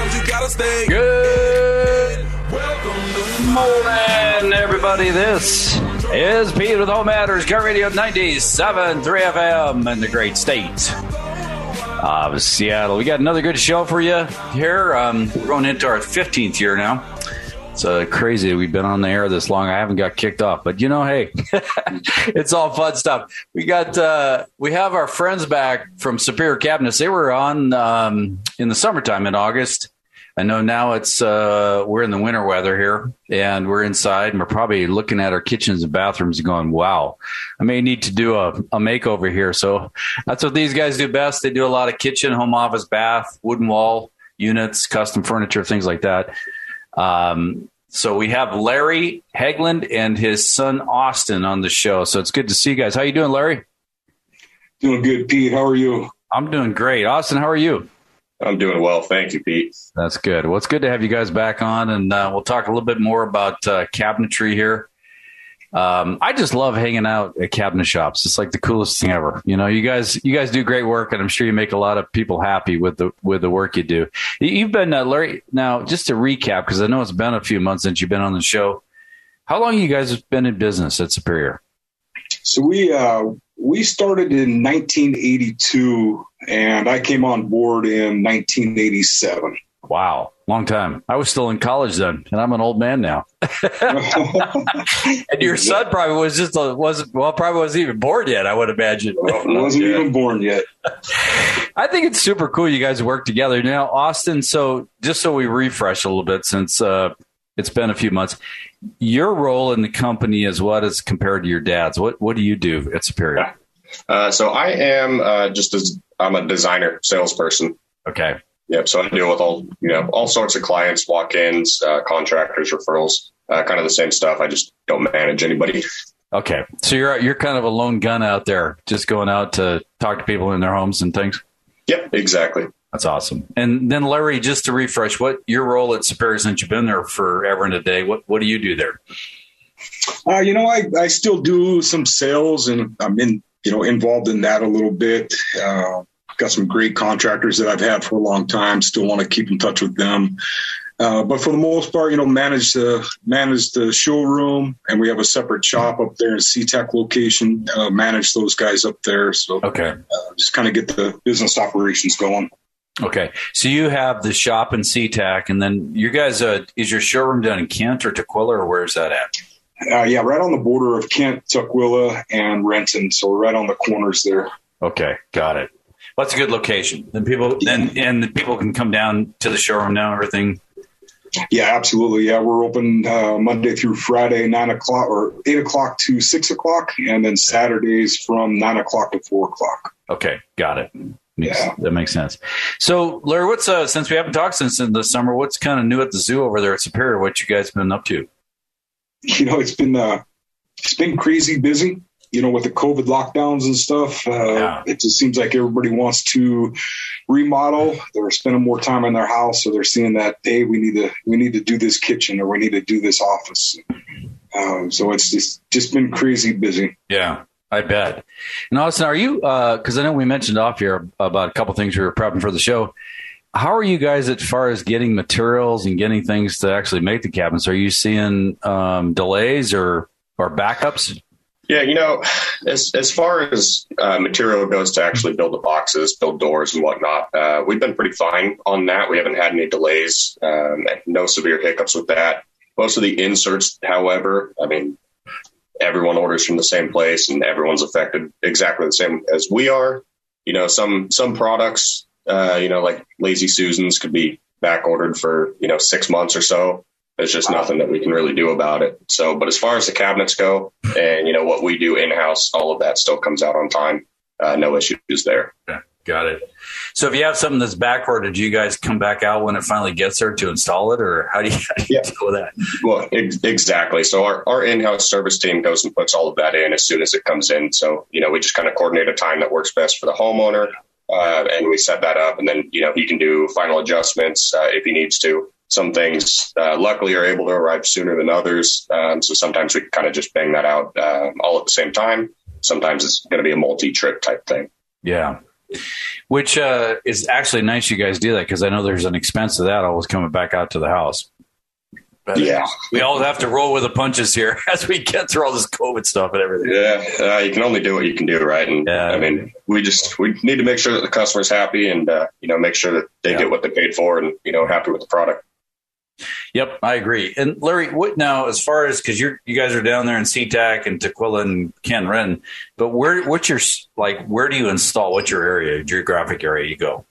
sometimes you gotta stay. Good morning, everybody. This is Pete with Home Matters, KIRO Radio 97 3 FM in the great state of Seattle. We got another good show for you here. Um, we're going into our 15th year now. It's uh, crazy we've been on the air this long. I haven't got kicked off, but you know, hey, it's all fun stuff. We got uh, we have our friends back from Superior Cabinets. They were on um, in the summertime in August. I know now it's uh, we're in the winter weather here, and we're inside, and we're probably looking at our kitchens and bathrooms and going, "Wow, I may need to do a, a makeover here." So that's what these guys do best. They do a lot of kitchen, home office, bath, wooden wall units, custom furniture, things like that. Um, so we have Larry Hegland and his son Austin on the show. So it's good to see you guys. How you doing, Larry? Doing good, Pete. How are you? I'm doing great. Austin, how are you? I'm doing well, thank you, Pete. That's good. Well, it's good to have you guys back on, and uh, we'll talk a little bit more about uh, cabinetry here. Um, I just love hanging out at cabinet shops. It's like the coolest thing ever. You know, you guys, you guys do great work, and I'm sure you make a lot of people happy with the with the work you do. You've been uh, Larry. Now, just to recap, because I know it's been a few months since you've been on the show. How long you guys been in business at Superior? So we uh, we started in 1982, and I came on board in 1987. Wow, long time. I was still in college then, and I'm an old man now. and your son probably was just a, wasn't well, probably wasn't even born yet. I would imagine. Well, wasn't yeah. even born yet. I think it's super cool you guys work together now, Austin. So just so we refresh a little bit, since uh, it's been a few months, your role in the company is what as compared to your dad's. What what do you do at Superior? Uh, so I am uh, just as I'm a designer salesperson. Okay. Yep. So I deal with all you know all sorts of clients, walk-ins, uh, contractors, referrals, uh, kind of the same stuff. I just don't manage anybody. Okay, so you're you're kind of a lone gun out there, just going out to talk to people in their homes and things. Yep, exactly. That's awesome. And then Larry, just to refresh, what your role at Superior since you've been there forever and a day? What what do you do there? Uh, you know, I, I still do some sales and I'm in you know involved in that a little bit. Uh, got some great contractors that I've had for a long time. Still want to keep in touch with them. Uh, but for the most part, you know, manage the manage the showroom, and we have a separate shop up there in SeaTac location. Uh, manage those guys up there, so okay, uh, just kind of get the business operations going. Okay, so you have the shop in SeaTac, and then you guys uh, is your showroom down in Kent or Tukwila, or where's that at? Uh, yeah, right on the border of Kent, Tukwila, and Renton. So right on the corners there. Okay, got it. What's a good location? Then people then and the people can come down to the showroom now. Everything. Yeah, absolutely. Yeah, we're open uh, Monday through Friday, nine o'clock or eight o'clock to six o'clock, and then Saturdays from nine o'clock to four o'clock. Okay, got it. Makes, yeah. That makes sense. So, Larry, what's uh, since we haven't talked since in the summer, what's kind of new at the zoo over there at Superior? What you guys been up to? You know, it's been uh, it's been crazy busy you know, with the COVID lockdowns and stuff, uh, yeah. it just seems like everybody wants to remodel. They're spending more time in their house, so they're seeing that, hey, we need to we need to do this kitchen or we need to do this office. Um, so it's just just been crazy busy. Yeah. I bet. And Austin, are you? Because uh, I know we mentioned off here about a couple things we were prepping for the show. How are you guys as far as getting materials and getting things to actually make the cabins? Are you seeing um, delays or or backups? Yeah, you know, as as far as uh, material goes to actually build the boxes, build doors and whatnot, uh, we've been pretty fine on that. We haven't had any delays, um, no severe hiccups with that. Most of the inserts, however, I mean, everyone orders from the same place and everyone's affected exactly the same as we are. You know, some some products, uh, you know, like Lazy Susans could be back ordered for you know six months or so. There's just nothing that we can really do about it. So, but as far as the cabinets go, and you know what we do in house, all of that still comes out on time. Uh, no issues there. Okay, got it. So, if you have something that's backordered, do you guys come back out when it finally gets there to install it, or how do you, how do you yeah. deal with that? Well, ex- exactly. So, our, our in-house service team goes and puts all of that in as soon as it comes in. So, you know, we just kind of coordinate a time that works best for the homeowner, uh, and we set that up, and then you know he can do final adjustments uh, if he needs to some things uh, luckily are able to arrive sooner than others. Um, so sometimes we kind of just bang that out uh, all at the same time. Sometimes it's going to be a multi trip type thing. Yeah. which uh, is actually nice you guys do that because I know there's an expense of that always coming back out to the house. But yeah, we all have to roll with the punches here as we get through all this COVID stuff and everything. Yeah, uh, you can only do what you can do, right? And yeah. I mean, we just we need to make sure that the customer's happy and uh, you know make sure that they yeah. get what they paid for and you know happy with the product. Yep, I agree. And Larry, what now as far as because you're you guys are down there in SeaTac and Tukwila and Ken Ren, but where what's your like where do you install? What's your area, geographic area you go?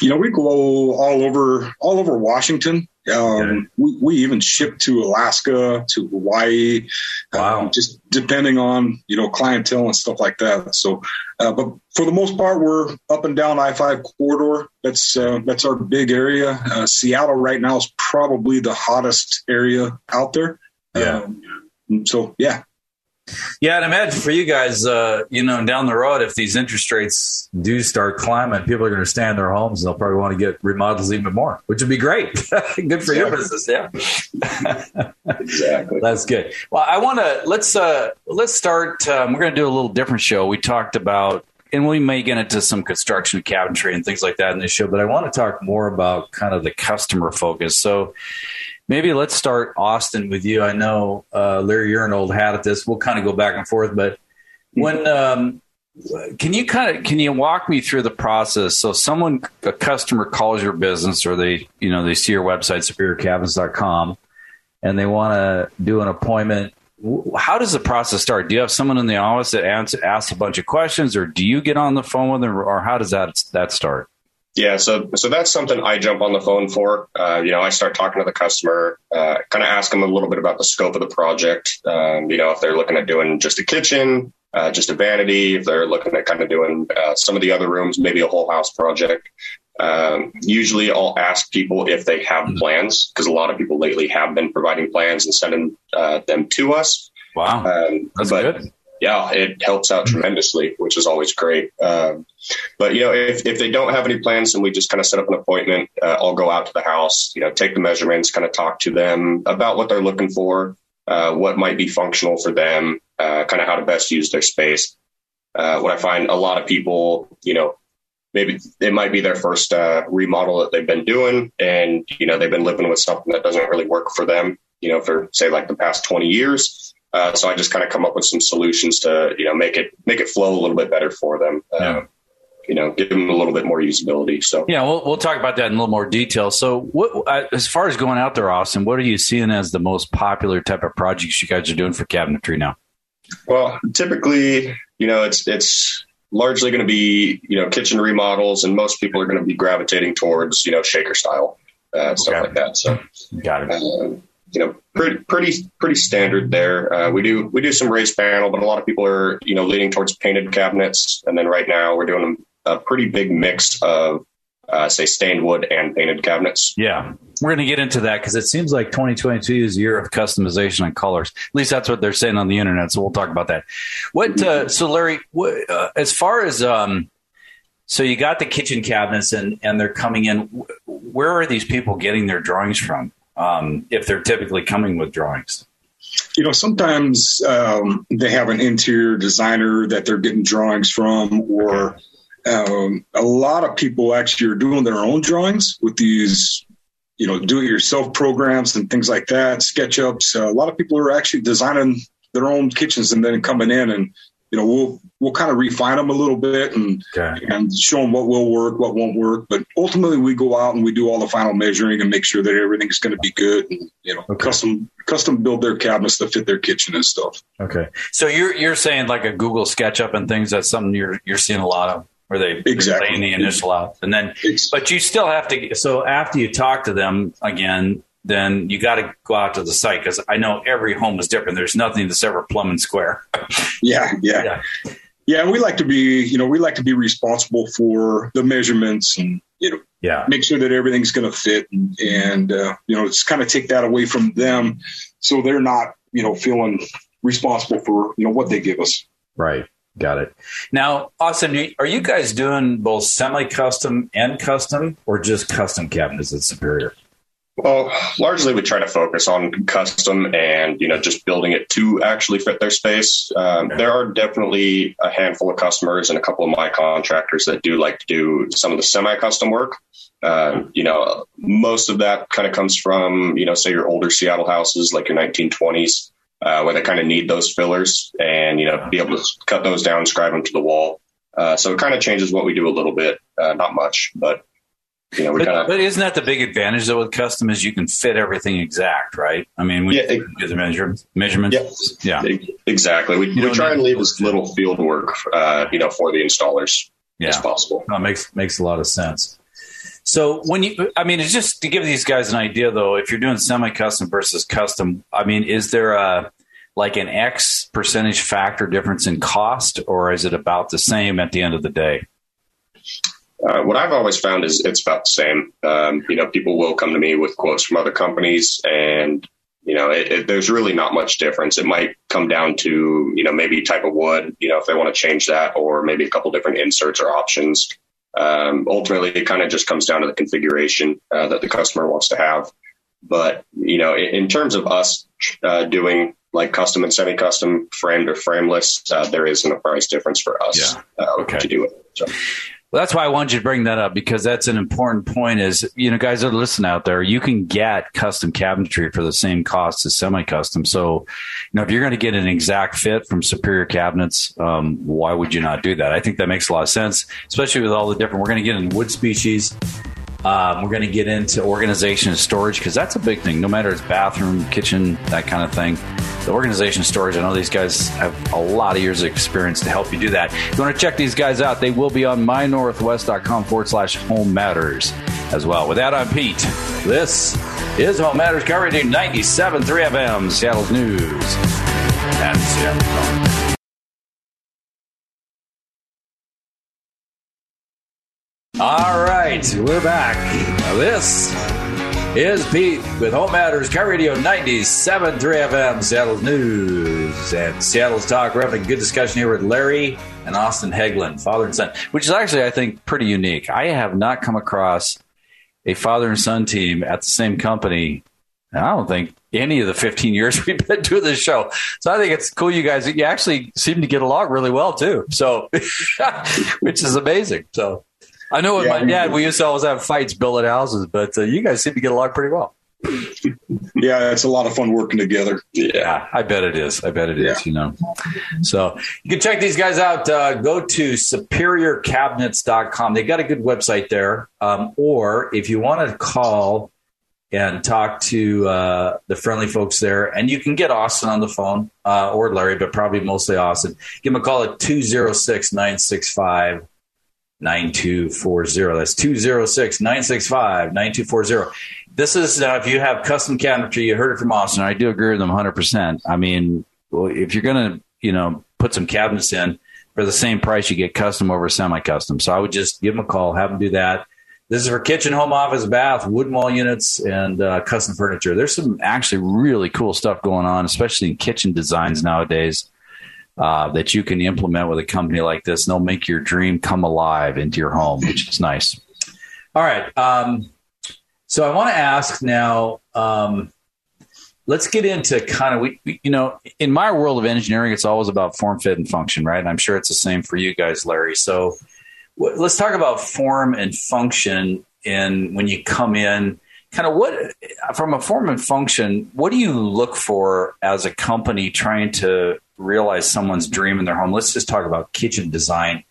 You know, we go all over all over Washington. Um, we, we, even ship to Alaska, to Hawaii, um, wow. um, just depending on you know clientele and stuff like that. So, uh, but for the most part, we're up and down I five corridor. That's uh, that's our big area. Uh, Seattle right now is probably the hottest area out there. Yeah. Um, so yeah, yeah, and imagine for you guys, uh, you know, down the road, if these interest rates do start climbing, people are going to stay in their homes and they'll probably want to get remodels even more, which would be great. good for exactly. your business, yeah. exactly. That's good. Well, I want to let's uh, let's start. Um, we're going to do a little different show. We talked about, and we may get into some construction cabinetry and things like that in this show, but I want to talk more about kind of the customer focus. So maybe let's start Austin with you. I know uh, Larry, you're an old hat at this. We'll kind of go back and forth, but when um, can you kind of can you walk me through the process? So someone a customer calls your business or they you know they see your website superiorcabinets.com and they want to do an appointment. How does the process start? Do you have someone in the office that asks a bunch of questions, or do you get on the phone with them, or how does that that start? Yeah, so so that's something I jump on the phone for. Uh, you know, I start talking to the customer, uh, kind of ask them a little bit about the scope of the project. Um, you know, if they're looking at doing just a kitchen, uh, just a vanity, if they're looking at kind of doing uh, some of the other rooms, maybe a whole house project. Um, usually, I'll ask people if they have mm-hmm. plans because a lot of people lately have been providing plans and sending uh, them to us. Wow, um, that's good yeah, it helps out tremendously, which is always great. Um, but you know, if, if they don't have any plans and we just kind of set up an appointment, uh, I'll go out to the house, you know, take the measurements, kind of talk to them about what they're looking for, uh, what might be functional for them, uh, kind of how to best use their space. Uh, what I find a lot of people, you know, maybe it might be their first uh, remodel that they've been doing, and you know, they've been living with something that doesn't really work for them, you know, for say like the past twenty years uh, so I just kind of come up with some solutions to you know make it make it flow a little bit better for them. Uh, yeah. You know, give them a little bit more usability. So yeah, we'll we'll talk about that in a little more detail. So, what uh, as far as going out there, Austin, what are you seeing as the most popular type of projects you guys are doing for cabinetry now? Well, typically, you know, it's it's largely going to be you know kitchen remodels, and most people are going to be gravitating towards you know shaker style uh, okay. stuff like that. So, got it. Uh, you know, pretty pretty pretty standard there. Uh, we do we do some raised panel, but a lot of people are you know leaning towards painted cabinets. And then right now we're doing a pretty big mix of uh, say stained wood and painted cabinets. Yeah, we're going to get into that because it seems like 2022 is a year of customization and colors. At least that's what they're saying on the internet. So we'll talk about that. What? Uh, so Larry, what, uh, as far as um, so you got the kitchen cabinets and and they're coming in. Where are these people getting their drawings from? um, if they're typically coming with drawings? You know, sometimes um, they have an interior designer that they're getting drawings from, or um, a lot of people actually are doing their own drawings with these, you know, do it yourself programs and things like that, SketchUps. Uh, a lot of people are actually designing their own kitchens and then coming in and you know, we'll we'll kind of refine them a little bit and okay. and show them what will work, what won't work. But ultimately, we go out and we do all the final measuring and make sure that everything's going to be good. And you know, okay. custom custom build their cabinets to fit their kitchen and stuff. Okay, so you're you're saying like a Google SketchUp and things. That's something you're you're seeing a lot of where they exactly. the initial out, and then but you still have to. So after you talk to them again, then you got to go out to the site because I know every home is different. There's nothing that's ever plumb and square. yeah, yeah, yeah, yeah. We like to be, you know, we like to be responsible for the measurements and you know, yeah, make sure that everything's going to fit and, and uh, you know, just kind of take that away from them, so they're not, you know, feeling responsible for you know what they give us. Right. Got it. Now, Austin, are you guys doing both semi-custom and custom, or just custom cabinets at Superior? Well, largely we try to focus on custom and you know just building it to actually fit their space. Um. There are definitely a handful of customers and a couple of my contractors that do like to do some of the semi-custom work. Uh, you know, most of that kind of comes from you know say your older Seattle houses like your 1920s, uh, where they kind of need those fillers and you know be able to cut those down, scribe them to the wall. Uh, so it kind of changes what we do a little bit, uh, not much, but you know, but, kinda, but, isn't that the big advantage though with custom is you can fit everything exact, right? I mean, we yeah, do the measure, measurements. Yeah, yeah, exactly. We, we try and leave as little field work, uh, you know, for the installers yeah. as possible. No, makes makes a lot of sense. So when you, I mean, it's just to give these guys an idea though. If you're doing semi-custom versus custom, I mean, is there a like an X percentage factor difference in cost, or is it about the same at the end of the day? Uh, what I've always found is it's about the same. Um, you know, people will come to me with quotes from other companies, and you know, it, it, there's really not much difference. It might come down to you know maybe type of wood, you know, if they want to change that, or maybe a couple different inserts or options. Um, ultimately, it kind of just comes down to the configuration uh, that the customer wants to have. But you know, in, in terms of us uh, doing like custom and semi-custom, framed or frameless, uh, there isn't a price difference for us yeah. Uh, okay. to do it. So. Well, that's why I wanted you to bring that up because that's an important point. Is you know, guys that are listening out there, you can get custom cabinetry for the same cost as semi-custom. So, you know, if you're going to get an exact fit from Superior Cabinets, um, why would you not do that? I think that makes a lot of sense, especially with all the different. We're going to get in wood species. Um, we're going to get into organization and storage because that's a big thing. No matter it's bathroom, kitchen, that kind of thing. The organization storage. I know these guys have a lot of years of experience to help you do that. If you want to check these guys out, they will be on mynorthwest.com forward slash home matters as well. With that, I'm Pete. This is Home Matters Coverage 97.3 FM, Seattle's News and. All right, we're back. This is Pete with Home Matters KIRO Radio 97.3 FM, Seattle's News and Seattle's Talk. We're having a good discussion here with Larry and Austin Hegland, father and son, which is actually, I think, pretty unique. I have not come across a father and son team at the same company. I don't think any of the 15 years we've been doing this show. So I think it's cool, you guys. You actually seem to get along really well too. So, which is amazing. So I know with yeah, my dad, we used to always have fights building houses, but uh, you guys seem to get along pretty well. yeah, it's a lot of fun working together. Yeah, I bet it is. I bet it is. yeah. You know, so you can check these guys out. Uh, go to superiorcabinets.com. They got a good website there. Um, or if you want to call and talk to uh, the friendly folks there, and you can get Austin on the phone uh, or Larry, but probably mostly Austin. Give them a call at 206 965 9240. That's 206 965 9240. This is, uh, if you have custom cabinetry, you heard it from Austin. I do agree with them 100%. I mean, well, if you're going to, you know, put some cabinets in for the same price, you get custom over semi custom. So I would just give them a call, have them do that. This is for kitchen, home office, bath, wooden wall units, and uh, custom furniture. There's some actually really cool stuff going on, especially in kitchen designs nowadays uh, that you can implement with a company like this, and they'll make your dream come alive into your home, which is nice. All right. Um, so I want to ask now. Um, let's get into kind of we, you know in my world of engineering it's always about form fit and function right and i'm sure it's the same for you guys larry so w- let's talk about form and function and when you come in kind of what from a form and function what do you look for as a company trying to realize someone's dream in their home. Let's just talk about kitchen design.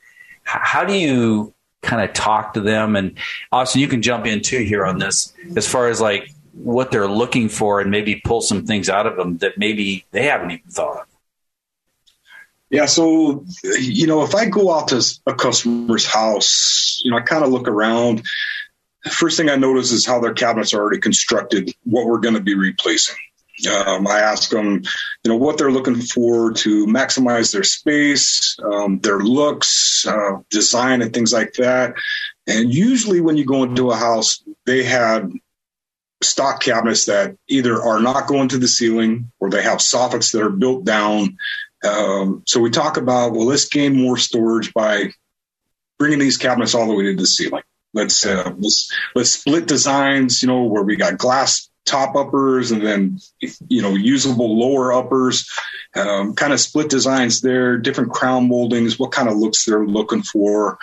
How do you kind of talk to them? And Austin, you can jump in too here on this as far as like what they're looking for and maybe pull some things out of them that maybe they haven't even thought of. Yeah, so you know, if I go out to a customer's house, you know, I kind of look around. First thing I notice is how their cabinets are already constructed, what we're going to be replacing. Um, I ask them, you know, what they're looking for to maximize their space, um, their looks, uh, design, and things like that. And usually, when you go into a house, they have stock cabinets that either are not going to the ceiling or they have soffits that are built down. Um, so we talk about, well, let's gain more storage by bringing these cabinets all the way to the ceiling. Let's uh, let's let's split designs. You know, where we got glass top uppers and then you know usable lower uppers. Um, kind of split designs there, different crown moldings, what kind of looks they're looking for,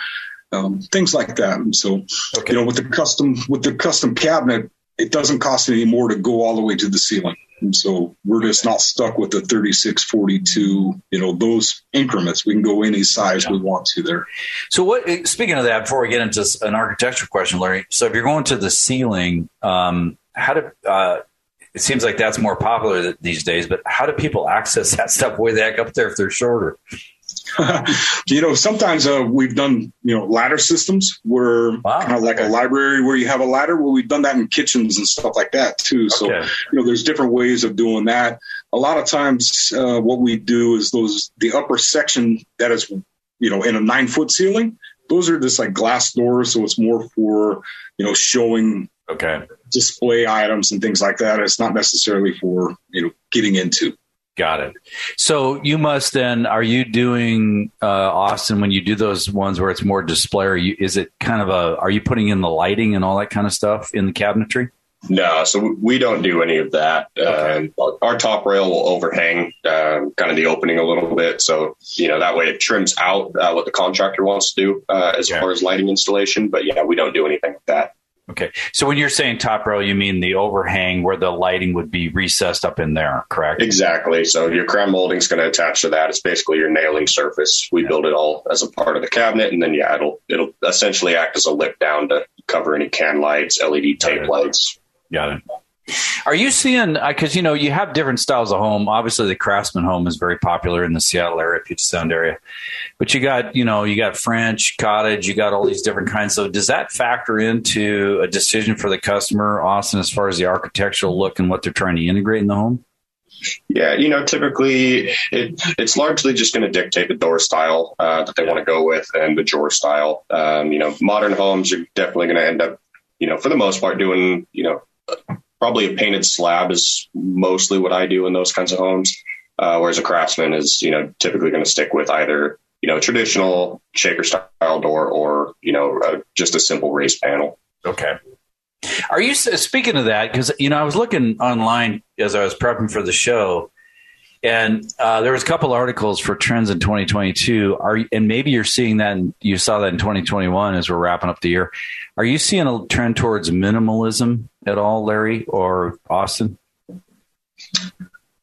um, things like that. And so, okay. you know, with the custom with the custom cabinet, it doesn't cost any more to go all the way to the ceiling. And so we're just not stuck with the 36, 42, you know, those increments. We can go any size yeah. we want to there. So what, speaking of that, before we get into an architecture question, Larry, so if you're going to the ceiling, um, how do, uh, it seems like that's more popular these days, but how do people access that stuff way the heck up there if they're shorter? you know, sometimes uh, we've done you know ladder systems where wow. kind of like a library where you have a ladder. Well, we've done that in kitchens and stuff like that too. So you know, there's different ways of doing that. A lot of times, uh, what we do is those the upper section that is you know in a nine foot ceiling. Those are just like glass doors, so it's more for you know showing okay display items and things like that. It's not necessarily for you know getting into. Got it. So you must then are you doing uh, Austin when you do those ones where it's more display? Or you, is it kind of a are you putting in the lighting and all that kind of stuff in the cabinetry? No, so we don't do any of that. Okay. Uh, our top rail will overhang uh, kind of the opening a little bit, so you know that way it trims out uh, what the contractor wants to do uh, as far as lighting installation. But yeah, we don't do anything with that. Okay. So when you're saying top rail, you mean the overhang where the lighting would be recessed up in there, correct? Exactly. So your crown molding is going to attach to that. It's basically your nailing surface. We yeah. build it all as a part of the cabinet, and then yeah, it'll it'll essentially act as a lip down to cover any can lights, LED tape lights. Got it. Are you seeing because uh, you know you have different styles of home? Obviously, the Craftsman home is very popular in the Seattle area, Puget Sound area. But you got you know you got French cottage, you got all these different kinds. So does that factor into a decision for the customer, Austin, as far as the architectural look and what they're trying to integrate in the home? Yeah, you know, typically it, it's largely just going to dictate the door style uh, that they want to go with and the drawer style. Um, you know, modern homes, you're definitely going to end up, you know, for the most part, doing, you know, probably a painted slab is mostly what I do in those kinds of homes. Uh, whereas a craftsman is, you know, typically going to stick with either, you know, traditional shaker style door or, you know, uh, just a simple raised panel. Okay. Are you speaking of that? Because, you know, I was looking online as I was prepping for the show and uh, there was a couple articles for trends in 2022. Are and maybe you're seeing that, and you saw that in 2021 as we're wrapping up the year. Are you seeing a trend towards minimalism at all, Larry or Austin?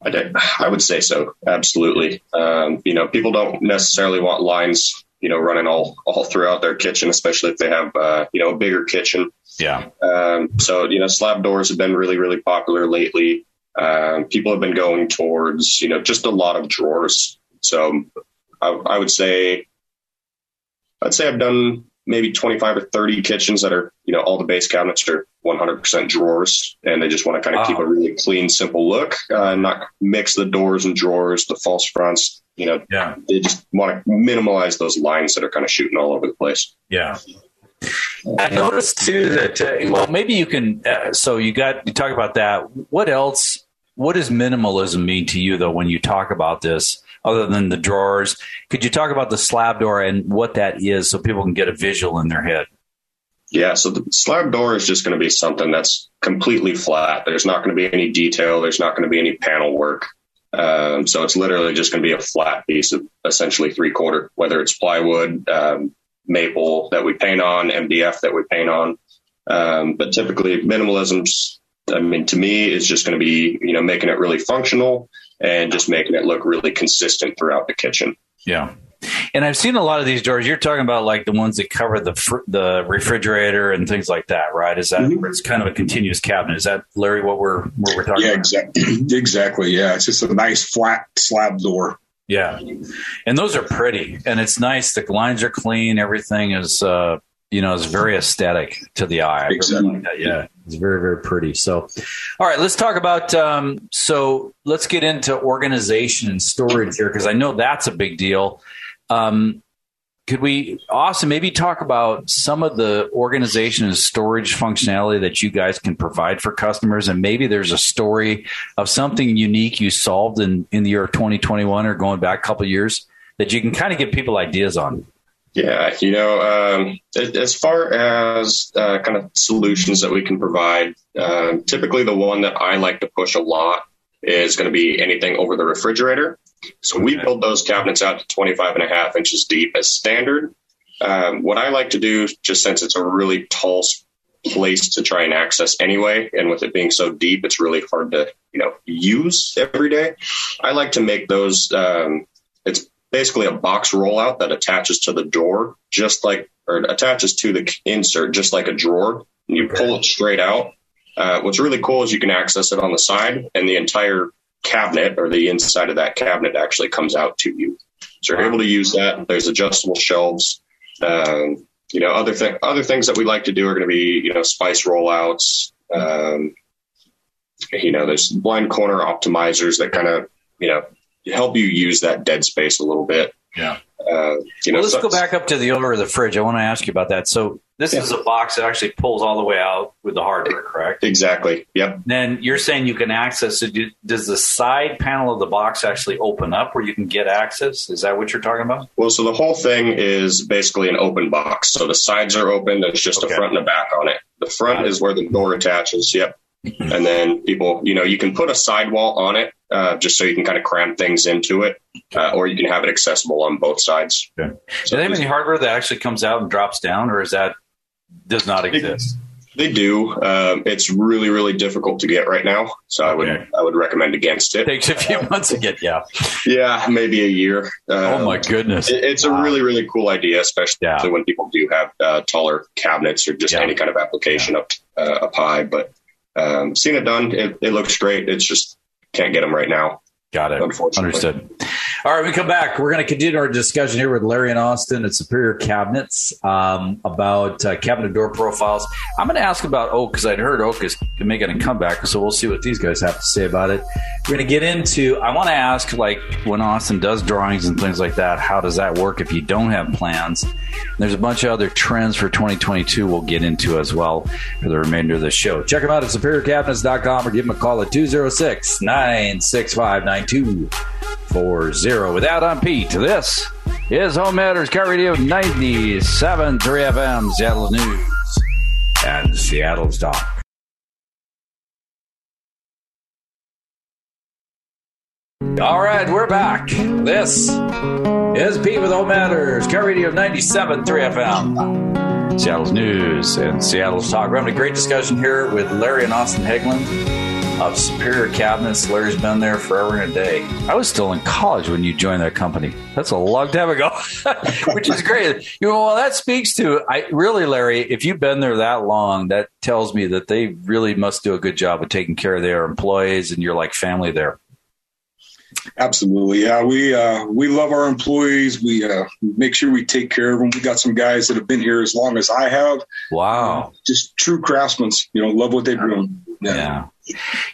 I, I would say so. Absolutely. Um, you know, people don't necessarily want lines, you know, running all all throughout their kitchen, especially if they have, uh, you know, a bigger kitchen. Yeah. Um, so you know, slab doors have been really, really popular lately. Um, people have been going towards, you know, just a lot of drawers. So I, I would say, I'd say I've done maybe 25 or 30 kitchens that are, you know, all the base cabinets are 100% drawers and they just want to kind of wow. keep a really clean, simple look, uh, not mix the doors and drawers, the false fronts, you know, yeah. they just want to minimize those lines that are kind of shooting all over the place. Yeah. I noticed too that uh, well maybe you can uh, so you got you talk about that what else what does minimalism mean to you though when you talk about this other than the drawers could you talk about the slab door and what that is so people can get a visual in their head yeah so the slab door is just going to be something that's completely flat there's not going to be any detail there's not going to be any panel work um, so it's literally just going to be a flat piece of essentially three quarter whether it's plywood um, maple that we paint on, MDF that we paint on. Um, but typically, minimalism's, I mean, to me, is just going to be, you know, making it really functional and just making it look really consistent throughout the kitchen. Yeah. And I've seen a lot of these doors. You're talking about like the ones that cover the fr- the refrigerator and things like that, right? Is that mm-hmm. it's kind of a continuous cabinet? Is that Larry what we're what we're talking yeah, about? exactly. exactly. Yeah, it's just a nice flat slab door. Yeah, and those are pretty, and it's nice. The lines are clean. Everything is, uh, you know, is very aesthetic to the eye. Exactly. Like yeah, it's very very pretty. So, all right, let's talk about. Um, so let's get into organization and storage here because I know that's a big deal. Um, could we also maybe talk about some of the organization and storage functionality that you guys can provide for customers and maybe there's a story of something unique you solved in, in the year of 2021 or going back a couple years that you can kind of give people ideas on Yeah, you know, um, as far as uh, kind of solutions that we can provide, uh, typically the one that I like to push a lot is going to be anything over the refrigerator. So we build those cabinets out to 25 and a half inches deep as standard. Um, what I like to do, just since it's a really tall place to try and access anyway, and with it being so deep, it's really hard to you know use every day. I like to make those. Um, it's basically a box rollout that attaches to the door, just like or attaches to the insert, just like a drawer. And you pull it straight out. Uh, what's really cool is you can access it on the side, and the entire cabinet or the inside of that cabinet actually comes out to you. So you're able to use that. There's adjustable shelves. Um, you know, other thing, other things that we like to do are going to be, you know, spice rollouts. Um, you know, there's blind corner optimizers that kind of, you know, help you use that dead space a little bit. Yeah. Uh, you know, well, let's so, go back up to the owner of the fridge. I want to ask you about that. So this yeah. is a box that actually pulls all the way out with the hardware, correct? Exactly. Yep. Then you're saying you can access it. Does the side panel of the box actually open up where you can get access? Is that what you're talking about? Well, so the whole thing is basically an open box. So the sides are open. There's just okay. a front and a back on it. The front is where the door attaches. Yep. and then people, you know, you can put a sidewall on it uh, just so you can kind of cram things into it, uh, or you can have it accessible on both sides. Okay. So Do they have any hardware that actually comes out and drops down, or is that does not exist? They, they do. Um, it's really, really difficult to get right now, so I would. I would recommend against it. Takes a few months to get, yeah, yeah, maybe a year. Um, oh my goodness! It, it's wow. a really, really cool idea, especially yeah. when people do have uh, taller cabinets or just yeah. any kind of application up uh, up high, but um, seen it done. It, it, looks great. It's just can't get them right now. Got it. Understood. All right, we come back. We're going to continue our discussion here with Larry and Austin at Superior Cabinets um, about uh, cabinet door profiles. I'm going to ask about oak because I'd heard oak is making a comeback, so we'll see what these guys have to say about it. We're going to get into. I want to ask, like, when Austin does drawings and things like that, how does that work if you don't have plans? There's a bunch of other trends for 2022 we'll get into as well for the remainder of the show. Check them out at superiorcabinets.com or give them a call at 206 965 9240. Without on Pete, this is Home Matters KIRO Radio 97 3 FM, Seattle News and Seattle's Talk. All right, we're back. This is Pete with Home Matters, KIRO Radio 97 3 FM. Seattle's News and Seattle's Talk. We're having a great discussion here with Larry and Austin Hegland of Superior Cabinets. Larry's been there forever and a day. I was still in college when you joined that company. That's a long time ago, which is great. You know, well, that speaks to I really, Larry. If you've been there that long, that tells me that they really must do a good job of taking care of their employees, and you're like family there. Absolutely, yeah. We uh, we love our employees. We uh, make sure we take care of them. We got some guys that have been here as long as I have. Wow, uh, just true craftsmen. You know, love what they do. Yeah. yeah.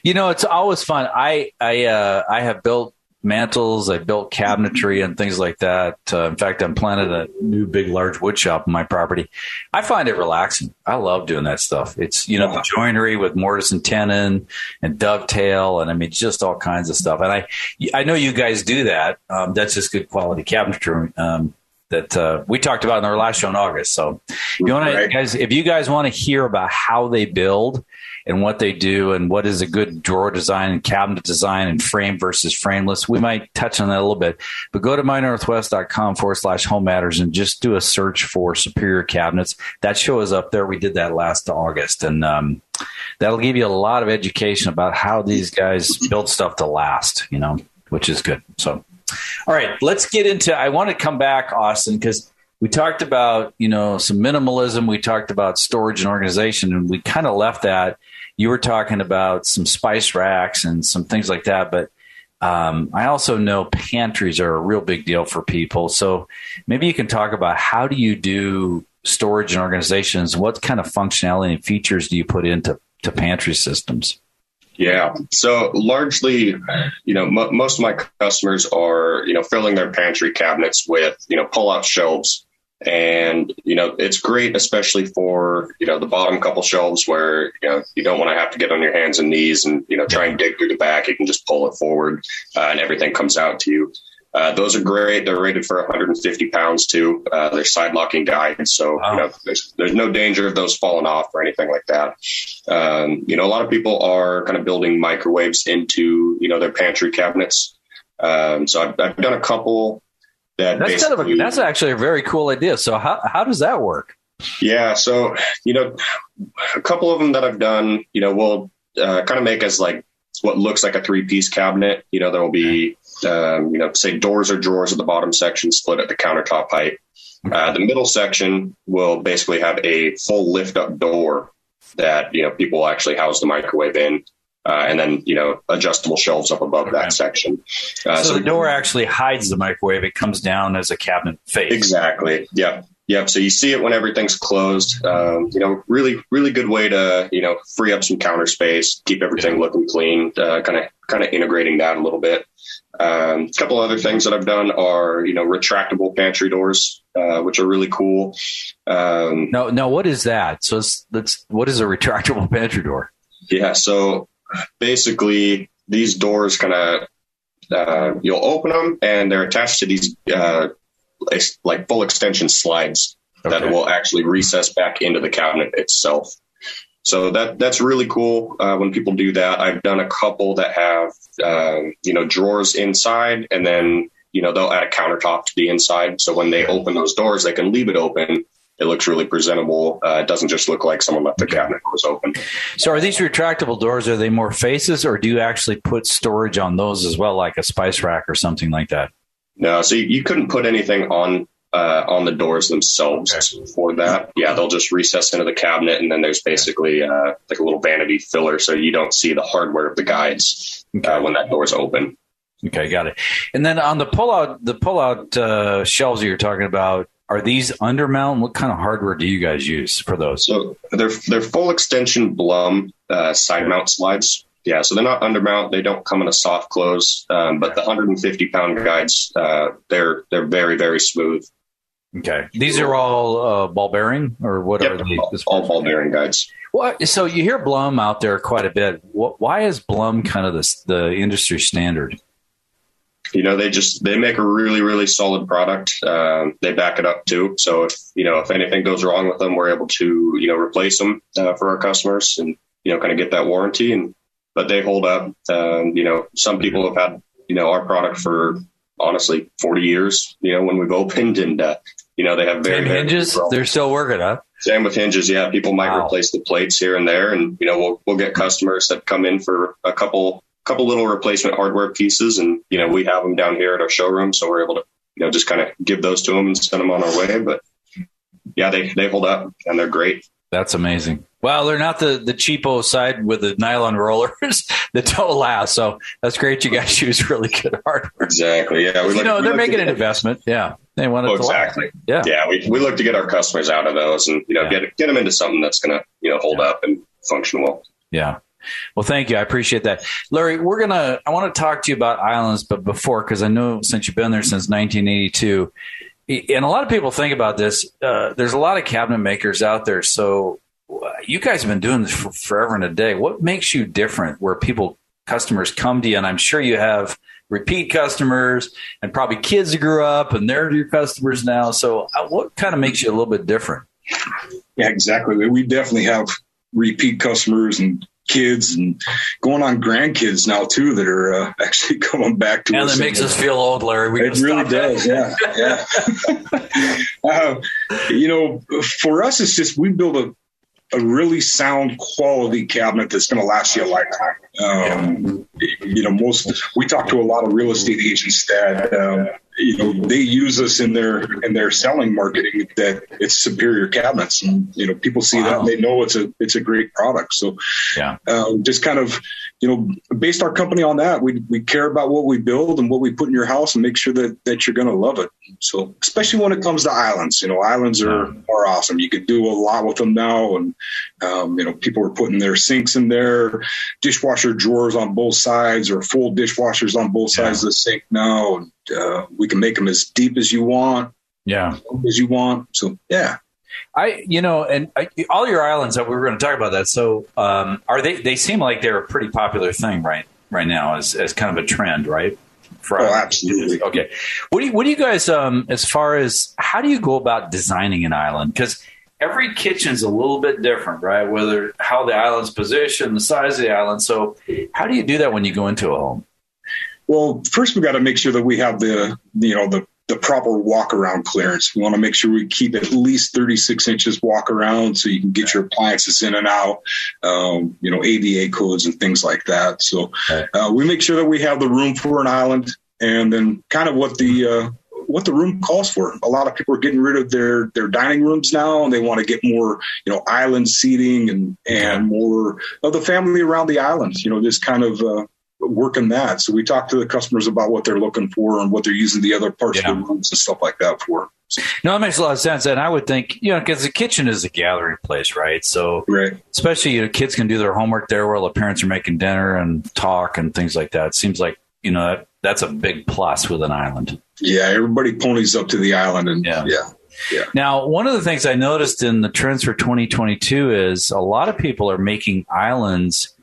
You know, it's always fun. I I uh, I have built mantles. I built cabinetry and things like that. Uh, in fact, I'm planning a new big, large wood shop on my property. I find it relaxing. I love doing that stuff. It's, you know, the joinery with mortise and tenon and dovetail. And I mean, just all kinds of stuff. And I, I know you guys do that. Um, that's just good quality cabinetry. Um, that uh, we talked about in our last show in August. So, you want to guys, if you guys want to hear about how they build and what they do and what is a good drawer design and cabinet design and frame versus frameless. We might touch on that a little bit, but go to mynorthwest.com forward slash home matters and just do a search for superior cabinets. That show is up there. We did that last August and, um, that'll give you a lot of education about how these guys build stuff to last, you know, which is good. So, all right, let's get into, I want to come back, Austin, because we talked about you know some minimalism we talked about storage and organization and we kind of left that you were talking about some spice racks and some things like that, but um, I also know pantries are a real big deal for people. So maybe you can talk about how do you do storage and organizations? What kind of functionality and features do you put into to pantry systems? Yeah. So largely, you know, m- most of my customers are, you know, filling their pantry cabinets with, you know, pull out shelves and, you know, it's great, especially for, you know, the bottom couple shelves where, you know, you don't want to have to get on your hands and knees and, you know, try and dig through the back. You can just pull it forward uh, and everything comes out to you. Uh, those are great. They're rated for 150 pounds too. Uh, they're side locking guides, so wow. you know there's there's no danger of those falling off or anything like that. Um, you know, a lot of people are kind of building microwaves into you know their pantry cabinets. Um, so I've, I've, done a couple that that's kind of a, that's actually a very cool idea. So how how does that work? Yeah, so you know, a couple of them that I've done, you know, will uh, kind of make as like what looks like a three piece cabinet. You know, there will be um, you know, say doors or drawers at the bottom section split at the countertop height. Uh, the middle section will basically have a full lift up door that you know people actually house the microwave in. Uh, and then you know adjustable shelves up above okay. that section. Uh, so, so, the door actually hides the microwave; it comes down as a cabinet face. Exactly. Yep. Yep. So you see it when everything's closed. Um, you know, really, really good way to you know free up some counter space, keep everything yeah. looking clean. Kind of, kind of integrating that a little bit. Um, a couple other things that I've done are, you know, retractable pantry doors, uh, which are really cool. Um, no, no, what is that? So let's, what is a retractable pantry door? Yeah. So basically these doors kind of, uh, you'll open them and they're attached to these, uh, like full extension slides okay. that will actually recess back into the cabinet itself. So that that's really cool uh, when people do that. I've done a couple that have um, you know drawers inside, and then you know they'll add a countertop to the inside. So when they open those doors, they can leave it open. It looks really presentable. Uh, it doesn't just look like someone left the cabinet was open. So are these retractable doors? Are they more faces, or do you actually put storage on those as well, like a spice rack or something like that? No, so you, you couldn't put anything on uh, on the doors themselves okay. for that. Yeah, they'll just recess into the cabinet, and then there's basically uh, like a little vanity filler, so you don't see the hardware of the guides okay. uh, when that door's open. Okay, got it. And then on the pullout, the pullout uh, shelves that you're talking about, are these undermount? What kind of hardware do you guys use for those? So they're they're full extension Blum uh, side mount slides. Yeah, so they're not undermount. They don't come in a soft close, um, but the 150 pound guides, uh, they're they're very very smooth. Okay. These are all uh, ball bearing, or what yep, are these? All, all ball bearing guides. Well, so you hear Blum out there quite a bit. Why is Blum kind of the, the industry standard? You know, they just they make a really really solid product. Um, they back it up too. So if you know if anything goes wrong with them, we're able to you know replace them uh, for our customers and you know kind of get that warranty. And but they hold up. Um, you know, some people have had you know our product for honestly 40 years. You know, when we've opened and uh, you know, they have very, very hinges. They're still working, huh? Same with hinges. Yeah, people might wow. replace the plates here and there, and you know, we'll we'll get customers that come in for a couple couple little replacement hardware pieces, and you know, we have them down here at our showroom, so we're able to you know just kind of give those to them and send them on our way. But yeah, they they hold up and they're great. That's amazing. Well, they're not the, the cheapo side with the nylon rollers that don't last. So that's great. You guys use really good hardware. Exactly. Yeah. We you know, they're making an investment. Yeah. They want it oh, exactly. Yeah. Yeah. We, we look to get our customers out of those and, you know, yeah. get, get them into something that's going to, you know, hold yeah. up and function well. Yeah. Well, thank you. I appreciate that. Larry, we're going to, I want to talk to you about islands, but before, because I know since you've been there since 1982, and a lot of people think about this, uh, there's a lot of cabinet makers out there. So you guys have been doing this for forever and a day. What makes you different where people, customers come to you? And I'm sure you have repeat customers and probably kids who grew up and they're your customers now. So uh, what kind of makes you a little bit different? Yeah, exactly. We definitely have repeat customers and kids and going on grandkids now too that are uh, actually coming back to and us. And it makes us feel old, Larry. We it really does. Yeah. Yeah. uh, you know, for us, it's just, we build a, a really sound quality cabinet that's going to last you a lifetime. Um, you know, most we talk to a lot of real estate agents that um, you know they use us in their in their selling marketing that it's superior cabinets and you know people see wow. that and they know it's a it's a great product so yeah uh, just kind of you know based our company on that we we care about what we build and what we put in your house and make sure that that you're going to love it so especially when it comes to islands you know islands are are awesome you could do a lot with them now and um, you know people are putting their sinks in there dishwasher drawers on both sides or full dishwashers on both yeah. sides of the sink now and uh, we can make them as deep as you want, yeah, as you want. So yeah. I, you know, and I, all your islands that we were going to talk about that. So, um, are they? They seem like they're a pretty popular thing right right now, as as kind of a trend, right? For oh, absolutely. Okay. What do you, what do you guys um as far as how do you go about designing an island? Because every kitchen's a little bit different, right? Whether how the island's positioned, the size of the island. So, how do you do that when you go into a home? Well, first we got to make sure that we have the you know the the proper walk around clearance. We want to make sure we keep at least 36 inches walk around so you can get your appliances in and out, um, you know, ADA codes and things like that. So uh, we make sure that we have the room for an island and then kind of what the, uh, what the room calls for. A lot of people are getting rid of their their dining rooms now, and they want to get more, you know, island seating and and more of the family around the island. You know, just kind of uh, working that. So we talk to the customers about what they're looking for and what they're using the other parts yeah. of the rooms and stuff like that for. No, that makes a lot of sense. And I would think, you know, because the kitchen is a gathering place, right? So, right. especially you know, kids can do their homework there while the parents are making dinner and talk and things like that. It seems like, you know, that, that's a big plus with an island. Yeah, everybody ponies up to the island. And yeah. yeah. Yeah. Now, one of the things I noticed in the trends for 2022 is a lot of people are making islands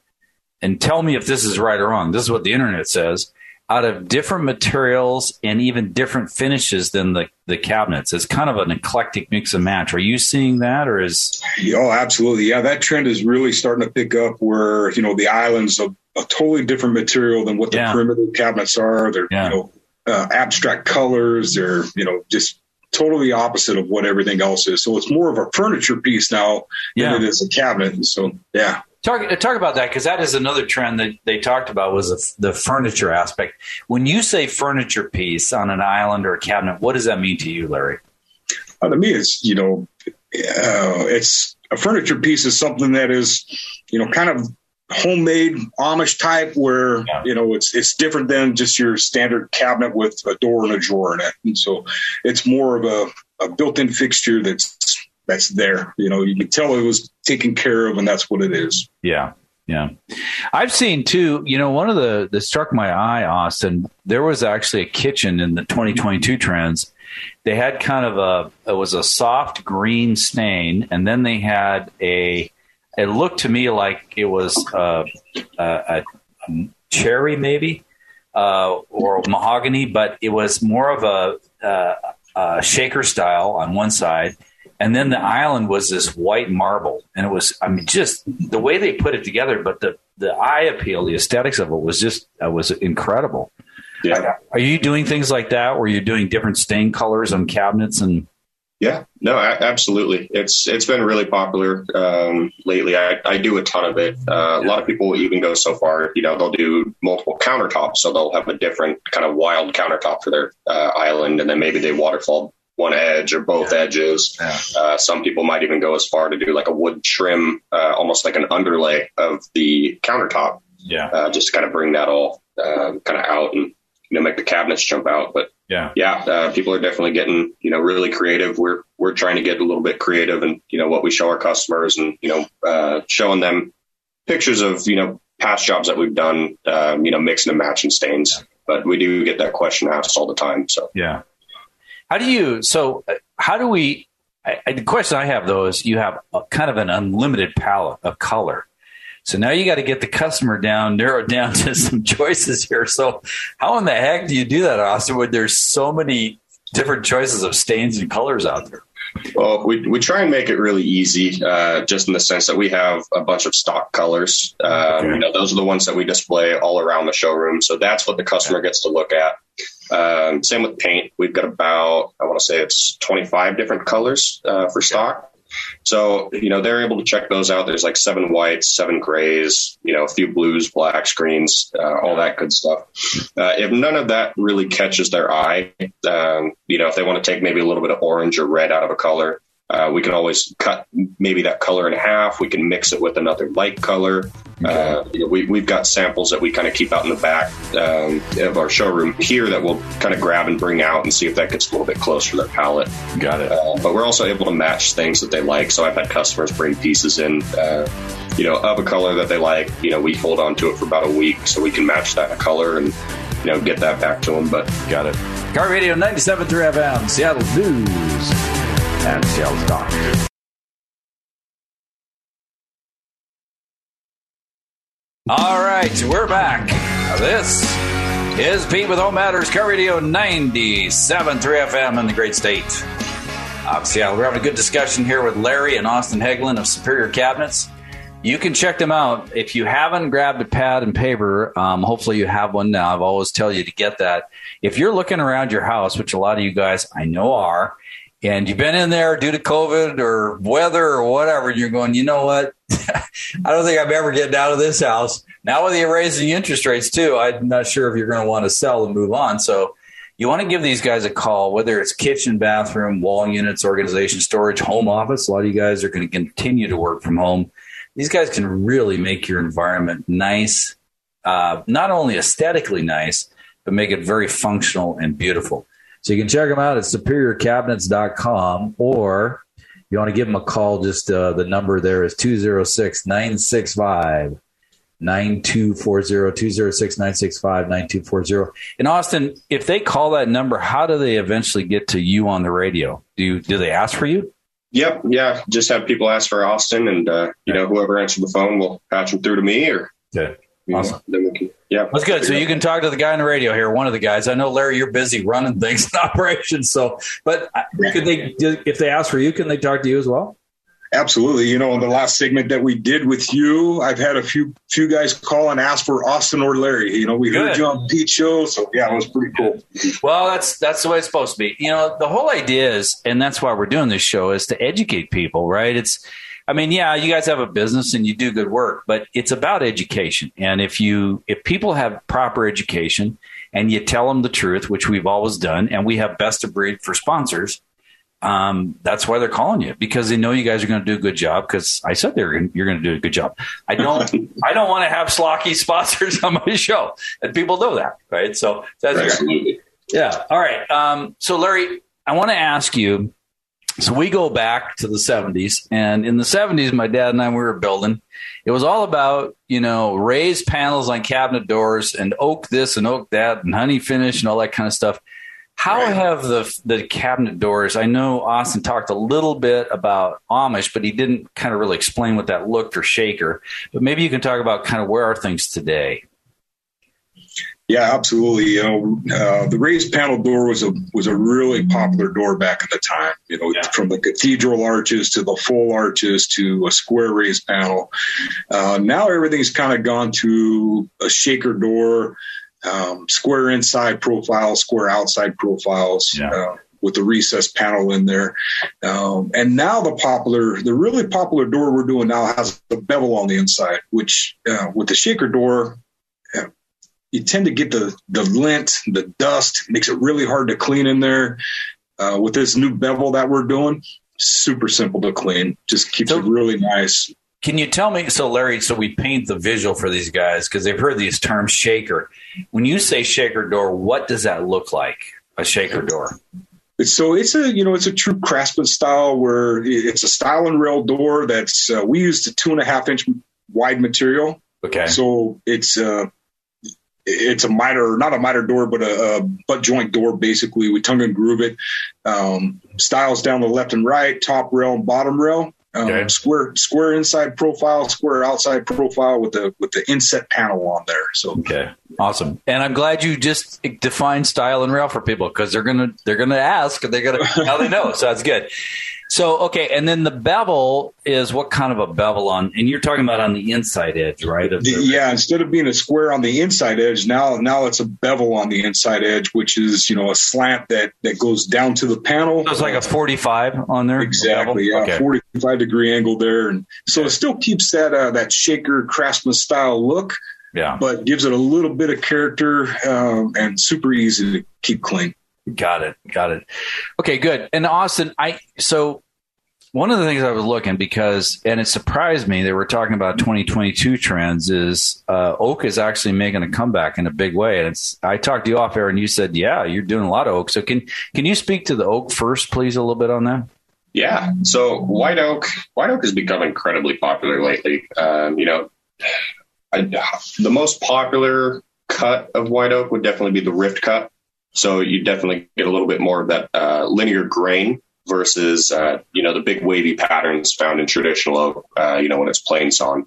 and tell me if this is right or wrong. This is what the internet says. Out of different materials and even different finishes than the, the cabinets. It's kind of an eclectic mix and match. Are you seeing that or is Oh, absolutely. Yeah, that trend is really starting to pick up where, you know, the islands a, a totally different material than what the yeah. perimeter cabinets are. They're yeah. you know uh, abstract colors, they're, you know, just totally opposite of what everything else is. So it's more of a furniture piece now yeah. than it is a cabinet. And so yeah. Talk talk about that because that is another trend that they talked about was the, the, furniture aspect. When you say furniture piece on an island or a cabinet, what does that mean to you, Larry? Uh, to me, it's you know, uh, it's a furniture piece is something that is you know kind of homemade Amish type, where yeah. you know it's it's different than just your standard cabinet with a door and a drawer in it, and so it's more of a, a built-in fixture that's that's there. You know, you can tell it was taken care of, and that's what it is. Yeah, yeah. I've seen too. You know, one of the that struck my eye, Austin. There was actually a kitchen in the 2022 trends. They had kind of a it was a soft green stain, and then they had a. It looked to me like it was uh, a, a, a cherry, maybe, uh, or mahogany, but it was more of a, a, a shaker style on one side and then the island was this white marble. And it was i mean just the way they put it together but the the eye appeal the aesthetics of it was just uh, was incredible. Yeah. Are you doing things like that where you're doing different stain colors on cabinets and? Yeah. No absolutely. It's it's been really popular um, lately. I, I do a ton of it. Uh, a lot of people even go so far you know they'll do multiple countertops so they'll have a different kind of wild countertop for their uh, island and then maybe they waterfall one edge or both yeah. edges. Yeah. Uh, some people might even go as far to do like a wood trim, uh, almost like an underlay of the countertop. Yeah. Uh, just to kind of bring that all uh, kind of out and, you know, make the cabinets jump out. But yeah, yeah, uh, people are definitely getting, you know, really creative. We're, we're trying to get a little bit creative and, you know, what we show our customers and, you know, uh, showing them pictures of, you know, past jobs that we've done, um, you know, mixing and matching stains. But we do get that question asked all the time. So, yeah. How do you? So, how do we? I, the question I have though is, you have a, kind of an unlimited palette of color. So now you got to get the customer down, narrow down to some choices here. So, how in the heck do you do that, Austin? When there's so many different choices of stains and colors out there? Well, we, we try and make it really easy, uh, just in the sense that we have a bunch of stock colors. Um, okay. you know, those are the ones that we display all around the showroom. So that's what the customer gets to look at. Um, same with paint. We've got about, I want to say it's 25 different colors uh, for stock. So, you know, they're able to check those out. There's like seven whites, seven grays, you know, a few blues, blacks, greens, uh, all that good stuff. Uh, if none of that really catches their eye, um, you know, if they want to take maybe a little bit of orange or red out of a color, uh, we can always cut maybe that color in half. We can mix it with another light color. Uh, you know, we, we've got samples that we kind of keep out in the back um, of our showroom here that we'll kind of grab and bring out and see if that gets a little bit close for their palette. Got it. Uh, but we're also able to match things that they like. So I've had customers bring pieces in, uh, you know, of a color that they like. You know, we hold on to it for about a week so we can match that color and, you know, get that back to them. But got it. KIRO Radio 97.3 FM, Seattle News and Seattle stock. All right, we're back. This is Pete with Home Matters, KIRO Radio 97.3 FM in the great state of Seattle. We're having a good discussion here with Larry and Austin Hegland of Superior Cabinets. You can check them out. If you haven't grabbed a pad and paper, um, hopefully you have one now. I've always tell you to get that. If you're looking around your house, which a lot of you guys I know are, and you've been in there due to COVID or weather or whatever, and you're going, you know what? I don't think I'm ever getting out of this house. Now with the raising interest rates too, I'm not sure if you're going to want to sell and move on. So you want to give these guys a call, whether it's kitchen, bathroom, wall units, organization, storage, home office. A lot of you guys are going to continue to work from home. These guys can really make your environment nice, uh, not only aesthetically nice, but make it very functional and beautiful. So you can check them out at superiorcabinets.com or you want to give them a call, just uh, the number there is 206 965 9240 206 965 9240. In Austin, if they call that number, how do they eventually get to you on the radio? Do you, do they ask for you? Yep, yeah. Just have people ask for Austin, and uh, you know whoever answers the phone will patch them through to me, or yeah. Awesome. Know, then we can, yeah, that's good. So you can talk to the guy on the radio here, one of the guys. I know Larry, you're busy running things in operations. So, but uh, could they, if they ask for you, can they talk to you as well? Absolutely. You know, in the last segment that we did with you, I've had a few few guys call and ask for Austin or Larry. You know, we Good. heard you on Pete show, so yeah, it was pretty cool. Well, that's that's the way it's supposed to be. You know, the whole idea is, and that's why we're doing this show, is to educate people, right? It's I mean, yeah, you guys have a business and you do good work, but it's about education. And if you if people have proper education and you tell them the truth, which we've always done, and we have best of breed for sponsors, um, that's why they're calling you because they know you guys are going to do a good job. Because I said they're you're going to do a good job. I don't I don't want to have slocky sponsors on my show, and people know that, right? So that's Absolutely. yeah. All right. Um, so Larry, I want to ask you so we go back to the 70s, and in the 70s, my dad and I we were building. It was all about you know raised panels on cabinet doors and oak this and oak that and honey finish and all that kind of stuff. How right. have the the cabinet doors? I know Austin talked a little bit about Amish, but he didn't kind of really explain what that looked or shaker. But maybe you can talk about kind of where are things today. Yeah, absolutely. You know, uh, the raised panel door was a was a really popular door back in the time. You know, yeah. from the cathedral arches to the full arches to a square raised panel. Uh, now everything's kind of gone to a shaker door, um, square inside profile, square outside profiles. Yeah. Uh, with the recessed panel in there. Um, and now the popular, the really popular door we're doing now has a bevel on the inside, which uh, with the shaker door, you tend to get the the lint, the dust, makes it really hard to clean in there. Uh, with this new bevel that we're doing, super simple to clean. Just keeps so, it really nice. Can you tell me, so Larry, so we paint the visual for these guys because they've heard these terms shaker. When you say shaker door, what does that look like? A shaker door? So it's a you know it's a true craftsman style where it's a stile and rail door that's uh, we used a two and a half inch wide material. Okay. So it's uh, it's a miter, not a miter door, but a, a, butt joint door. Basically, we tongue and groove it. Um, stiles down the left and right, top rail and bottom rail. Um, okay. Square square inside profile, square outside profile with the with the inset panel on there. So okay, awesome. And I'm glad you just defined stile and rail for people because they're gonna they're gonna ask and they're gonna now they know. So that's good. So okay, and then the bevel is what kind of a bevel on? And you're talking about on the inside edge, right? The, yeah, instead of being a square on the inside edge, now now it's a bevel on the inside edge, which is you know a slant that that goes down to the panel. So it's like a 45 on there. Exactly, yeah, okay. 45 degree angle there, and so okay. it still keeps that uh, that shaker craftsman style look. Yeah, but gives it a little bit of character um, and super easy to keep clean. Got it. Got it. Okay, good. And Austin, I so one of the things I was looking because, and it surprised me, they were talking about 2022 trends. Is uh, oak is actually making a comeback in a big way, and it's. I talked to you off air, and you said, "Yeah, you're doing a lot of oak." So can can you speak to the oak first, please, a little bit on that? Yeah. So white oak, white oak has become incredibly popular lately. Um, you know, I, the most popular cut of white oak would definitely be the rift cut. So you definitely get a little bit more of that uh, linear grain versus uh, you know the big wavy patterns found in traditional oak. Uh, you know when it's plain sawn.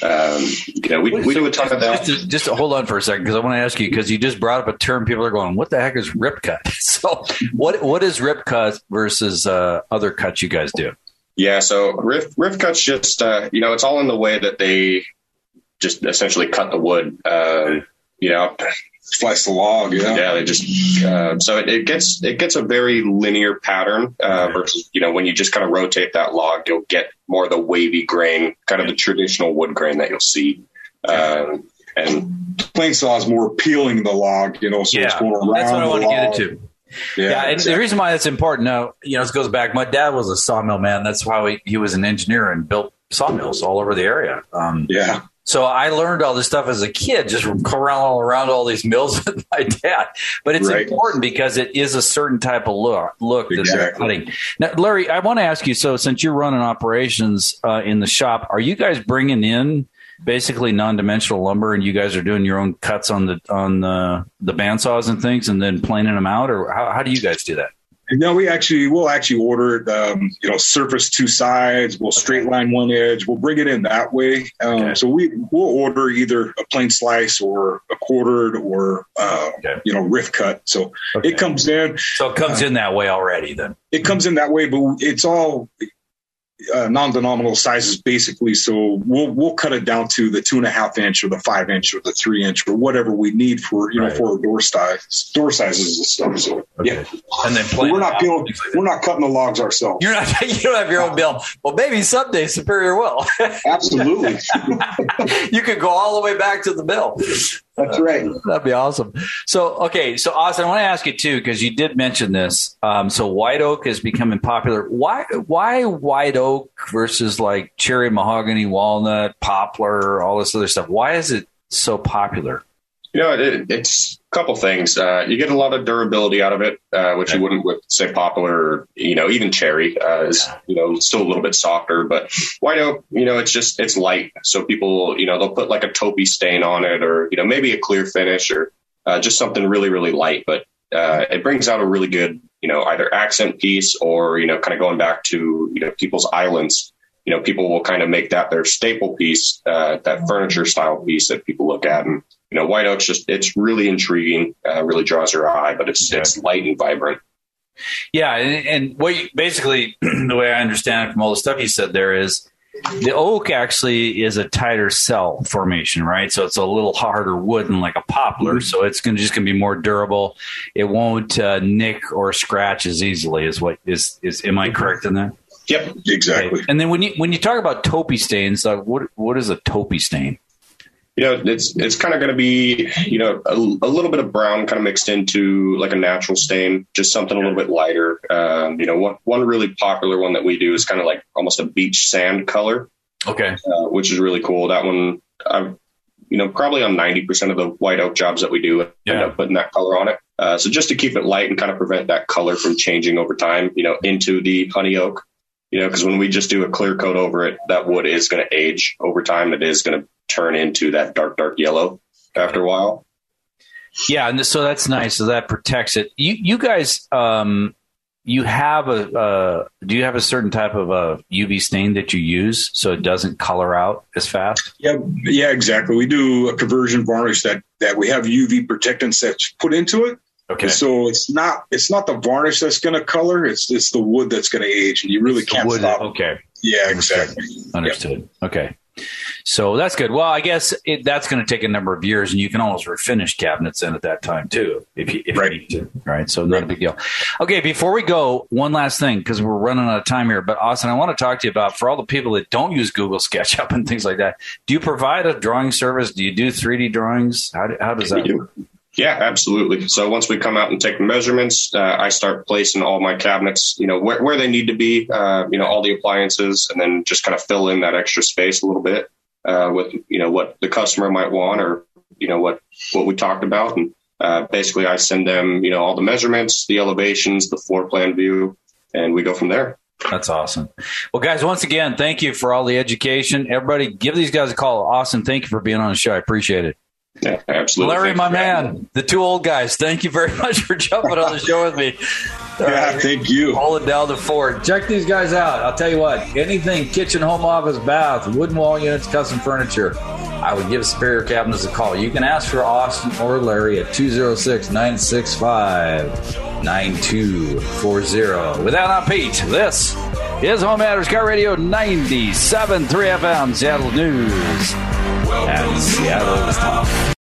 Um, you know, we, we do a ton of that. Just, just hold on for a second because I want to ask you because you just brought up a term. People are going, "What the heck is rip cut?" So, what what is rip cut versus uh, other cuts you guys do? Yeah, so rift rift cuts just uh, you know it's all in the way that they just essentially cut the wood. Uh, you know, slice the log. Yeah, yeah. They just uh, so it, it, gets it gets a very linear pattern uh, versus you know when you just kind of rotate that log, you'll get more of the wavy grain, kind of the traditional wood grain that you'll see. Um, and plane saw is more peeling the log, you know, so yeah, it's going around. That's what I want to get into. Yeah, Yeah, and exactly. the reason why that's important now, you know, this goes back. My dad was a sawmill man. That's why he, he was an engineer and built sawmills all over the area. Um, yeah, So I learned all this stuff as a kid, just all around all these mills with my dad. But it's Right. important because it is a certain type of look look that they're Exactly. cutting. Now, Larry, I want to ask you. So, since you're running operations uh, in the shop, are you guys bringing in basically non-dimensional lumber, and you guys are doing your own cuts on the on the the bandsaws and things, and then planing them out, or how, how do you guys do that? No, we actually we'll actually order it. Um, you know, surface two sides. We'll straight line one edge. We'll bring it in that way. Um, Okay. So we we'll order either a plain slice or a quartered or uh, Okay. you know rift cut. So Okay. it comes in. So it comes in that way already. Then It comes in that way, but it's all uh, non-denominal sizes basically. So we'll we'll cut it down to the two and a half inch or the five inch or the three inch or whatever we need for you Right. know for our door size door sizes and stuff. So yeah, and then we're not out, peeling, things like we're not cutting the logs ourselves. You're not. You don't have your own bill. Well, maybe someday Superior will. Absolutely. you could go all the way back to the bill. That's right. That'd be awesome. So, okay, so Austin, I want to ask you too because you did mention this. Um, so, white oak is becoming popular. Why? Why white oak versus like cherry, mahogany, walnut, poplar, all this other stuff? Why is it so popular? You know, it, it's a couple things. Uh, you get a lot of durability out of it, uh, which you wouldn't with say poplar, or, you know, even cherry uh, is you know still a little bit softer. But white oak, you know, it's just it's light, so people you know they'll put like a taupey stain on it, or you know maybe a clear finish, or uh, just something really really light. But uh, it brings out a really good you know either accent piece or you know kind of going back to you know people's islands. You know, people will kind of make that their staple piece, uh, that furniture style piece that people look at and you know, white oak's just it's really intriguing, uh, really draws your eye, but it's Yeah. it's light and vibrant. Yeah, and, and what you, basically the way I understand it from all the stuff you said there is the oak actually is a tighter cell formation, right? So it's a little harder wood than like a poplar, so it's going to just going to be more durable. It won't uh, nick or scratch as easily is what is is. Am I correct in that? Yep. Exactly. Okay. And then when you when you talk about taupey stains, like what what is a taupey stain? You know, it's it's kind of going to be you know a, a little bit of brown kind of mixed into like a natural stain, just something a little bit lighter. Um, you know, one one really popular one that we do is kind of like almost a beach sand color. Okay. uh, which is really cool. That one, I've, you know, probably on 90% of the white oak jobs that we do end up putting that color on it. Uh, so just to keep it light and kind of prevent that color from changing over time, you know, into the honey oak, you know, because when we just do a clear coat over it, that wood is going to age over time. It is going to turn into that dark, dark yellow after a while. Yeah, and so that's nice. So that protects it. You you guys, um, you have a uh, do you have a certain type of a UV stain that you use so it doesn't color out as fast? Yeah, yeah, exactly. We do a conversion varnish that that we have UV protectants that's put into it. Okay, So it's not it's not the varnish that's going to color. It's it's the wood that's going to age, and you really The can't wood- stop. Okay, Yeah, exactly. understood. Okay, so that's good. Well, I guess it, that's going to take a number of years, and you can always refinish cabinets in at that time too, if you if Right. you need to. Right, so not a big deal. Okay, before we go, one last thing because we're running out of time here. But Austin, I want to talk to you about for all the people that don't use Google SketchUp and things like that. Do you provide a drawing service? Do you do 3D drawings? How, do, how does that We do. work? Yeah, absolutely. So once we come out and take measurements, uh, I start placing all my cabinets, you know, where, where they need to be, uh, you know, all the appliances, and then just kind of fill in that extra space a little bit uh, with, you know, what the customer might want or, you know, what what we talked about, and uh, basically I send them, you know, all the measurements, the elevations, the floor plan view, and we go from there. That's awesome. Well, guys, once again, thank you for all the education. Everybody, give these guys a call. Austin, thank you for being on the show. I appreciate it. Yeah, absolutely. Larry, my for having me. man, the two old guys, thank you very much for jumping on the show with me. Yeah, right. thank you. It down the fort. Check these guys out. I'll tell you what, anything kitchen, home office, bath, wooden wall units, custom furniture, I would give Superior Cabinets a call. You can ask for Austin or Larry at 206 965 9240. Without on Pete, this is Home Matters KIRO Radio 97.3 FM, Seattle News and Seattle's Talk.